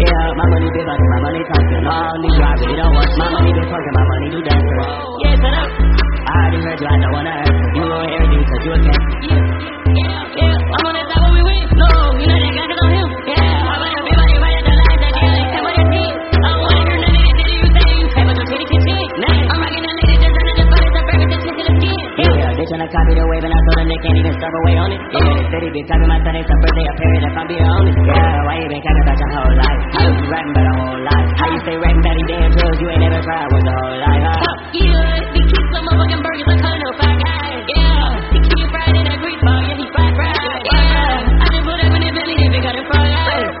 Yeah, my money big bucket, my money talking. All I really don't want my money big talking, my money do dance. Yeah, shut up. I already heard you, I don't wanna hurt you. You hear me cause you a cat. Yeah, yeah, yeah. I'm on that can't even stop away on it. Yeah, said he been copying my son, it's a birthday, a period, if I'm being honest. Yeah, why you been copying about your whole life? How you rapping about a whole life? How you say rapping about these damn drugs you ain't never tried with the whole life? Huh? Yeah, he keeps some motherfucking burgers like kind of fat guy. Yeah, he keep fried in that grease ball, yeah, he fried fried. Yeah, I just put up in his belly, they been got it fried.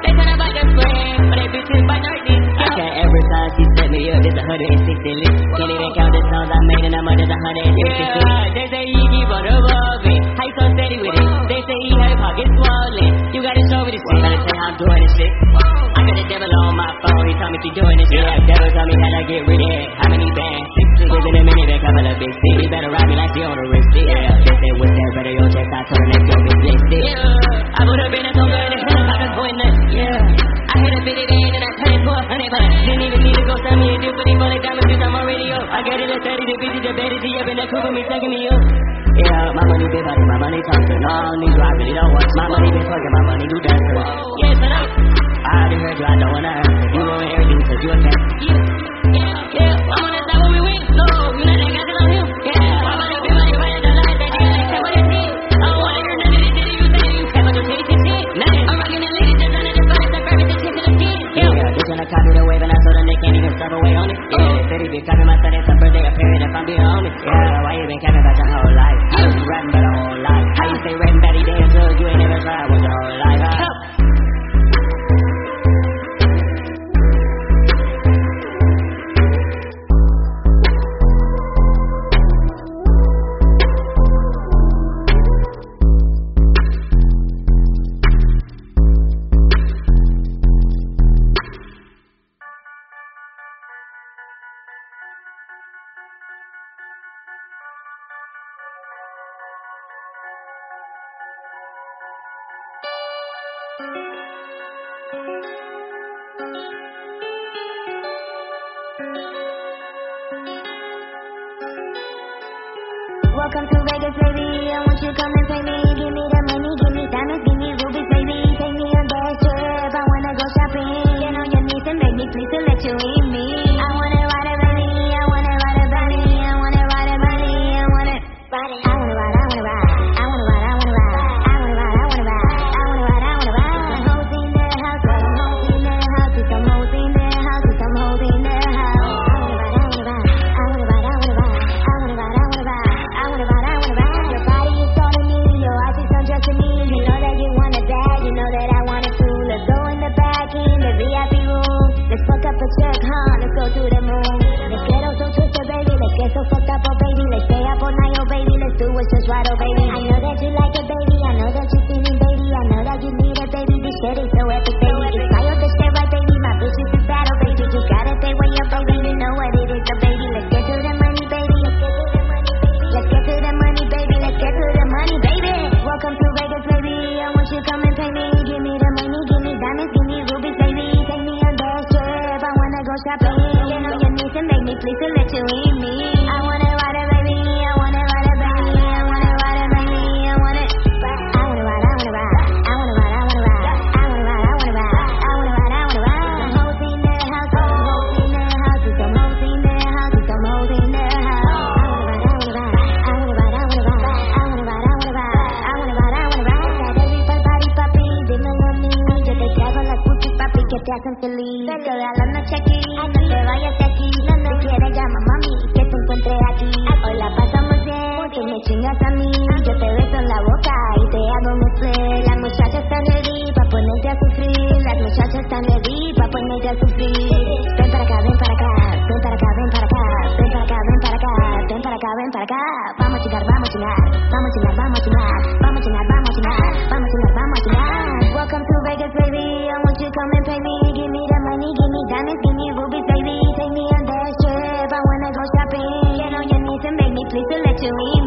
They tryna buy the spring, but they bitches by night. I count every time she set me up, there's hundred and sixty lists. Can't even count the songs I made, and I'm the hundred and sixty Yeah, doing this shit. I got the devil on my phone. He told me keep doing this shit. Yeah, devil told me how to get rid of it. How many bands? Six figures in a minute, they couple of big city. Better ride me like you on the wrist. Yeah, they say what's that better your chest? I told her let's go get listed. Yeah, I put up in a tongue and it's helicopter going nuts. Yeah, I hit a bitty day and I it to a honey bun. Didn't even need to go send me a deal for these bullet diamonds cause I'm already up. I get it at 30, the bitches, the better, see up in the coupe with me, sucking me up. Yeah, my money big bucket, my money talking. All these I really don't want. My money been talking, my money baby. Let's get te hacen feliz. Te da la noche aquí, no te vayas de aquí. Si quieres llama mami, que te encuentre aquí. Hoy la pasamos bien, tú me chingas a mí. Yo te beso en la boca y te hago un. Las muchachas están ready pa' ponerte a sufrir. Las muchachas están ready pa' ponerte a sufrir. Ven para acá, ven para acá, ven para acá, ven para acá, ven para acá, ven para acá, ven para acá, ven para acá. Vamos a chingar, vamos a chingar, vamos a chingar, vamos a chingar, vamos a chingar, vamos a chingar, vamos a chingar, vamos a chingar. Welcome to Vegas, baby. I want you to come and pay me. Give me the money, give me diamonds, give me rubies, baby. Take me on that trip. I wanna go shopping. Get on your knees and beg me, please, to let you in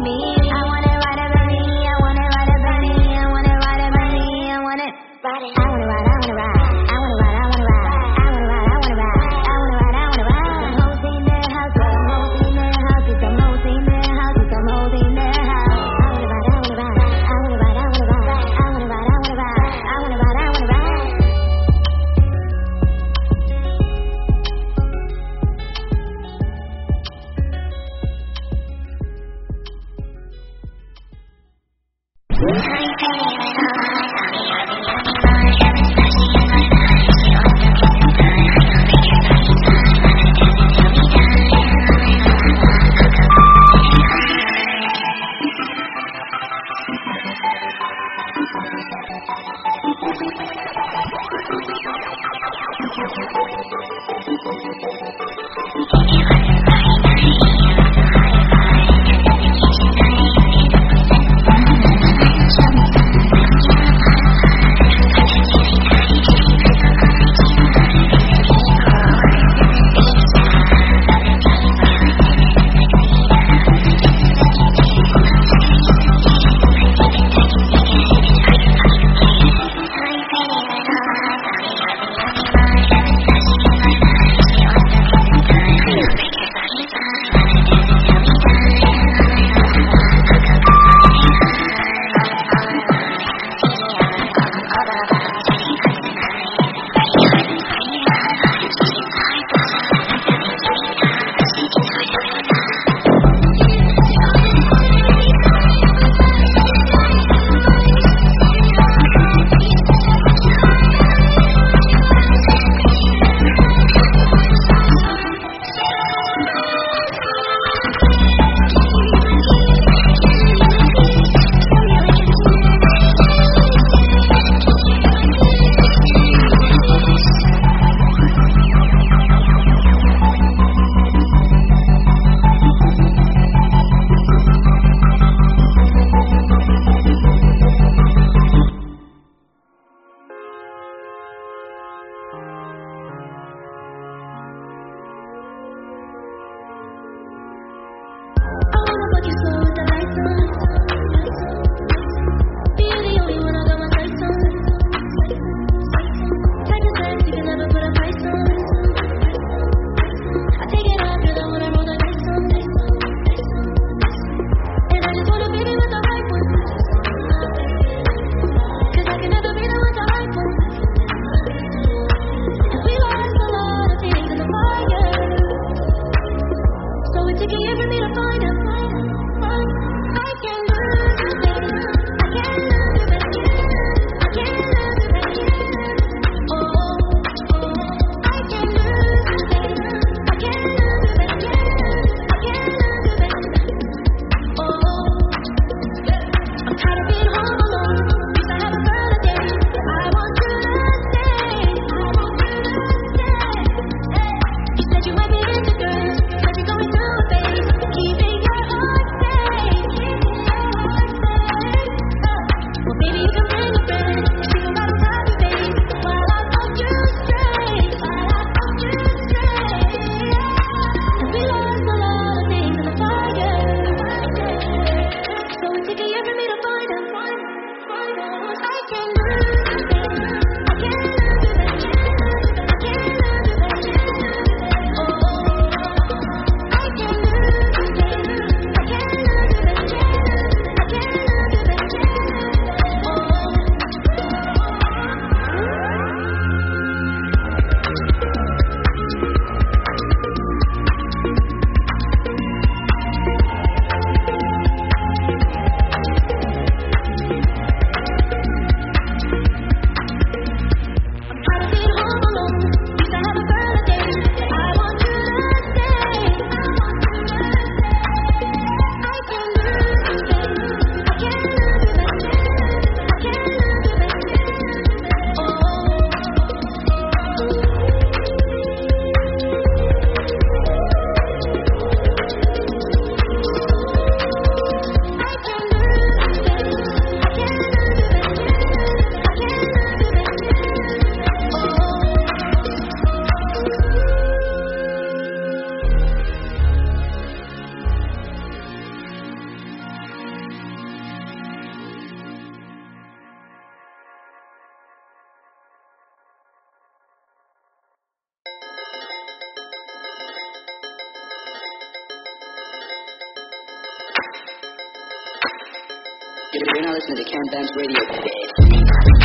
You're now listening to Ken Ben's radio.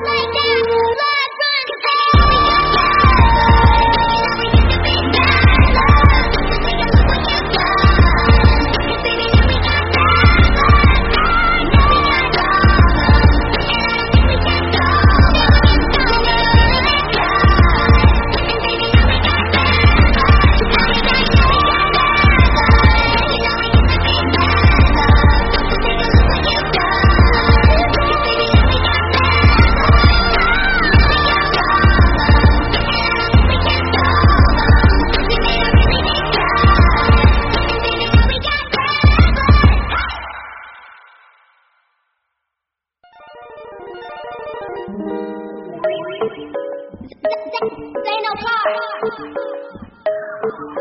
That's a lot of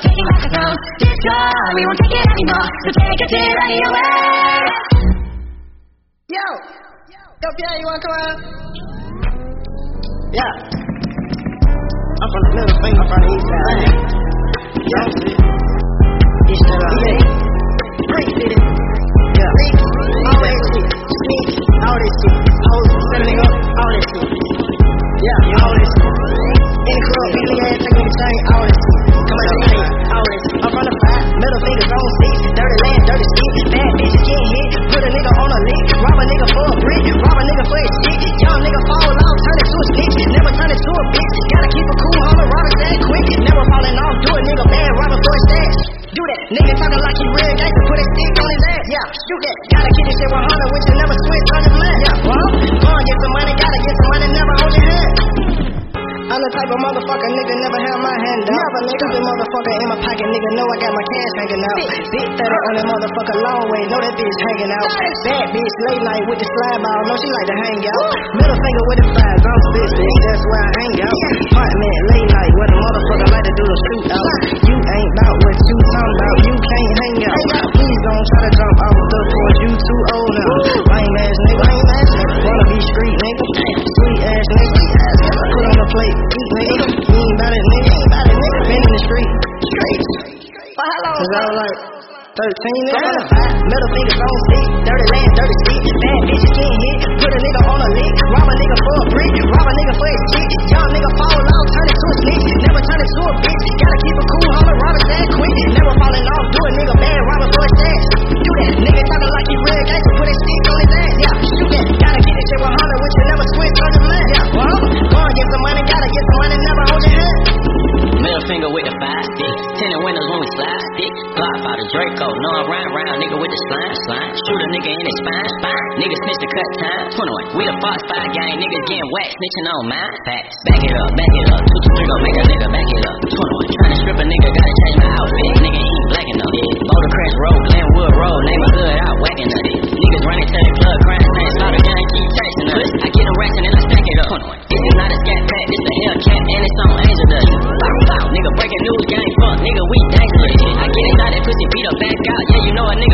for taking back the throne. Card, we won't take it anymore, so take a tear running away. Yo! Yo, Pierre, you wanna come out? Yeah. I'm from the middle finger from the east side. Yeah. East side. Yeah. Great city. Yeah. All that shit. Sneak. All that shit. Hoes selling up. All that shit. Yeah. All that shit. In the club, beating the ass, taking the chain. All that shit. On, come on. The five. Middle fingers on seat. Dirty land, dirty shit. Bad bitches getting hit. Put a nigga on a lick. Rob a nigga for a brick. Rob a nigga for his shit. Young nigga fall off. Turn it to a stick. Never turn it to a bitch. Gotta keep it cool, homie. Rob it that quick. Never falling off. Do a nigga bad. Rob it for his stash. Do that. Nigga talking like he real. Put a stick on his ass. Yeah. Shoot that. Gotta keep this shit 100. Which you never switch. Turn it left. Yeah. Well, gonna get some money. Gotta get some money. Never hold your head. I'm the type of motherfucker, nigga, never have my hand out. Never, nigga. Stupid motherfucker in my pocket, nigga, know I got my cash hanging out. Big 30 on that motherfucker, long way, know that bitch hanging out. Bad bitch, late night with the slide ball, know she like to hang out. Middle finger with the five, I'm spit, bitch, that's where I hang out. Apartment, late night, where the motherfucker like to do the shoot out. You ain't about what you talking about, you can't hang out. Please don't try to jump Cause I was like 13 nigga. Middle fingers on seat, dirty land, dirty shit. Bad bitches getting hit, put a nigga on a lick. Rob a nigga for a brick, rob a nigga for his shit. niggas getting wet, snitching on my facts. Back it up, back it up. Two, two, three, gon' make a nigga back it up. 21, tryna strip a nigga, gotta change my outfit. Nigga ain't black enough. Yeah. Boulder Crest Road, Glenwood Road, neighborhood out whacking it. Niggas running to the club, crying, saying slaughter, gang keep chasing us. I get them racks and then I stack it up. 21. This is not a scat pack, this the Hellcat and it's on Angel Dust. Bow, bow, nigga breaking news, gang fuck, nigga we dangerous. I get inside that pussy, beat up, back out, yeah you know a nigga.